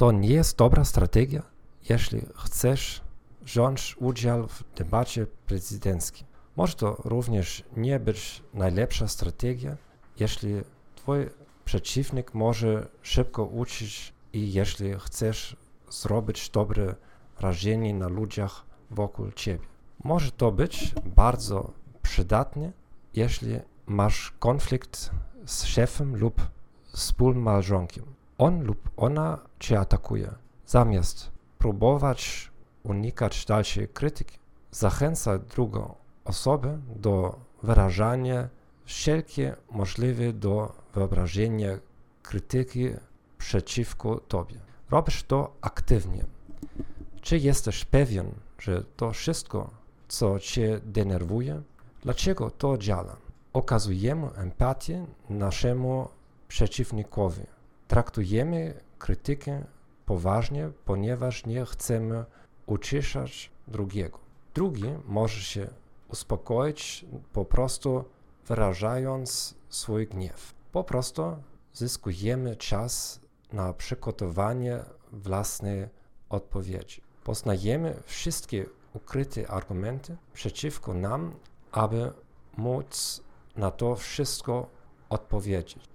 To nie jest dobra strategia, jeśli chcesz wziąć udział w debacie prezydenckiej. Może to również nie być najlepsza strategia, jeśli twój przeciwnik może szybko uczyć i jeśli chcesz zrobić dobre wrażenie na ludziach wokół ciebie. Może to być bardzo przydatne, jeśli masz konflikt z szefem lub współmałżonkiem. On lub ona cię atakuje. Zamiast próbować unikać dalszej krytyki, zachęca drugą osobę do wyrażania wszelkie możliwe do wyobrażenia krytyki przeciwko tobie. Robisz to aktywnie. Czy jesteś pewien, że to wszystko, co cię denerwuje, dlaczego to działa? Okazujemy empatię naszemu przeciwnikowi. Traktujemy krytykę poważnie, ponieważ nie chcemy uciszać drugiego. Drugi może się uspokoić po prostu wyrażając swój gniew. Po prostu zyskujemy czas na przygotowanie własnej odpowiedzi. Poznajemy wszystkie ukryte argumenty przeciwko nam, aby móc na to wszystko odpowiedzieć.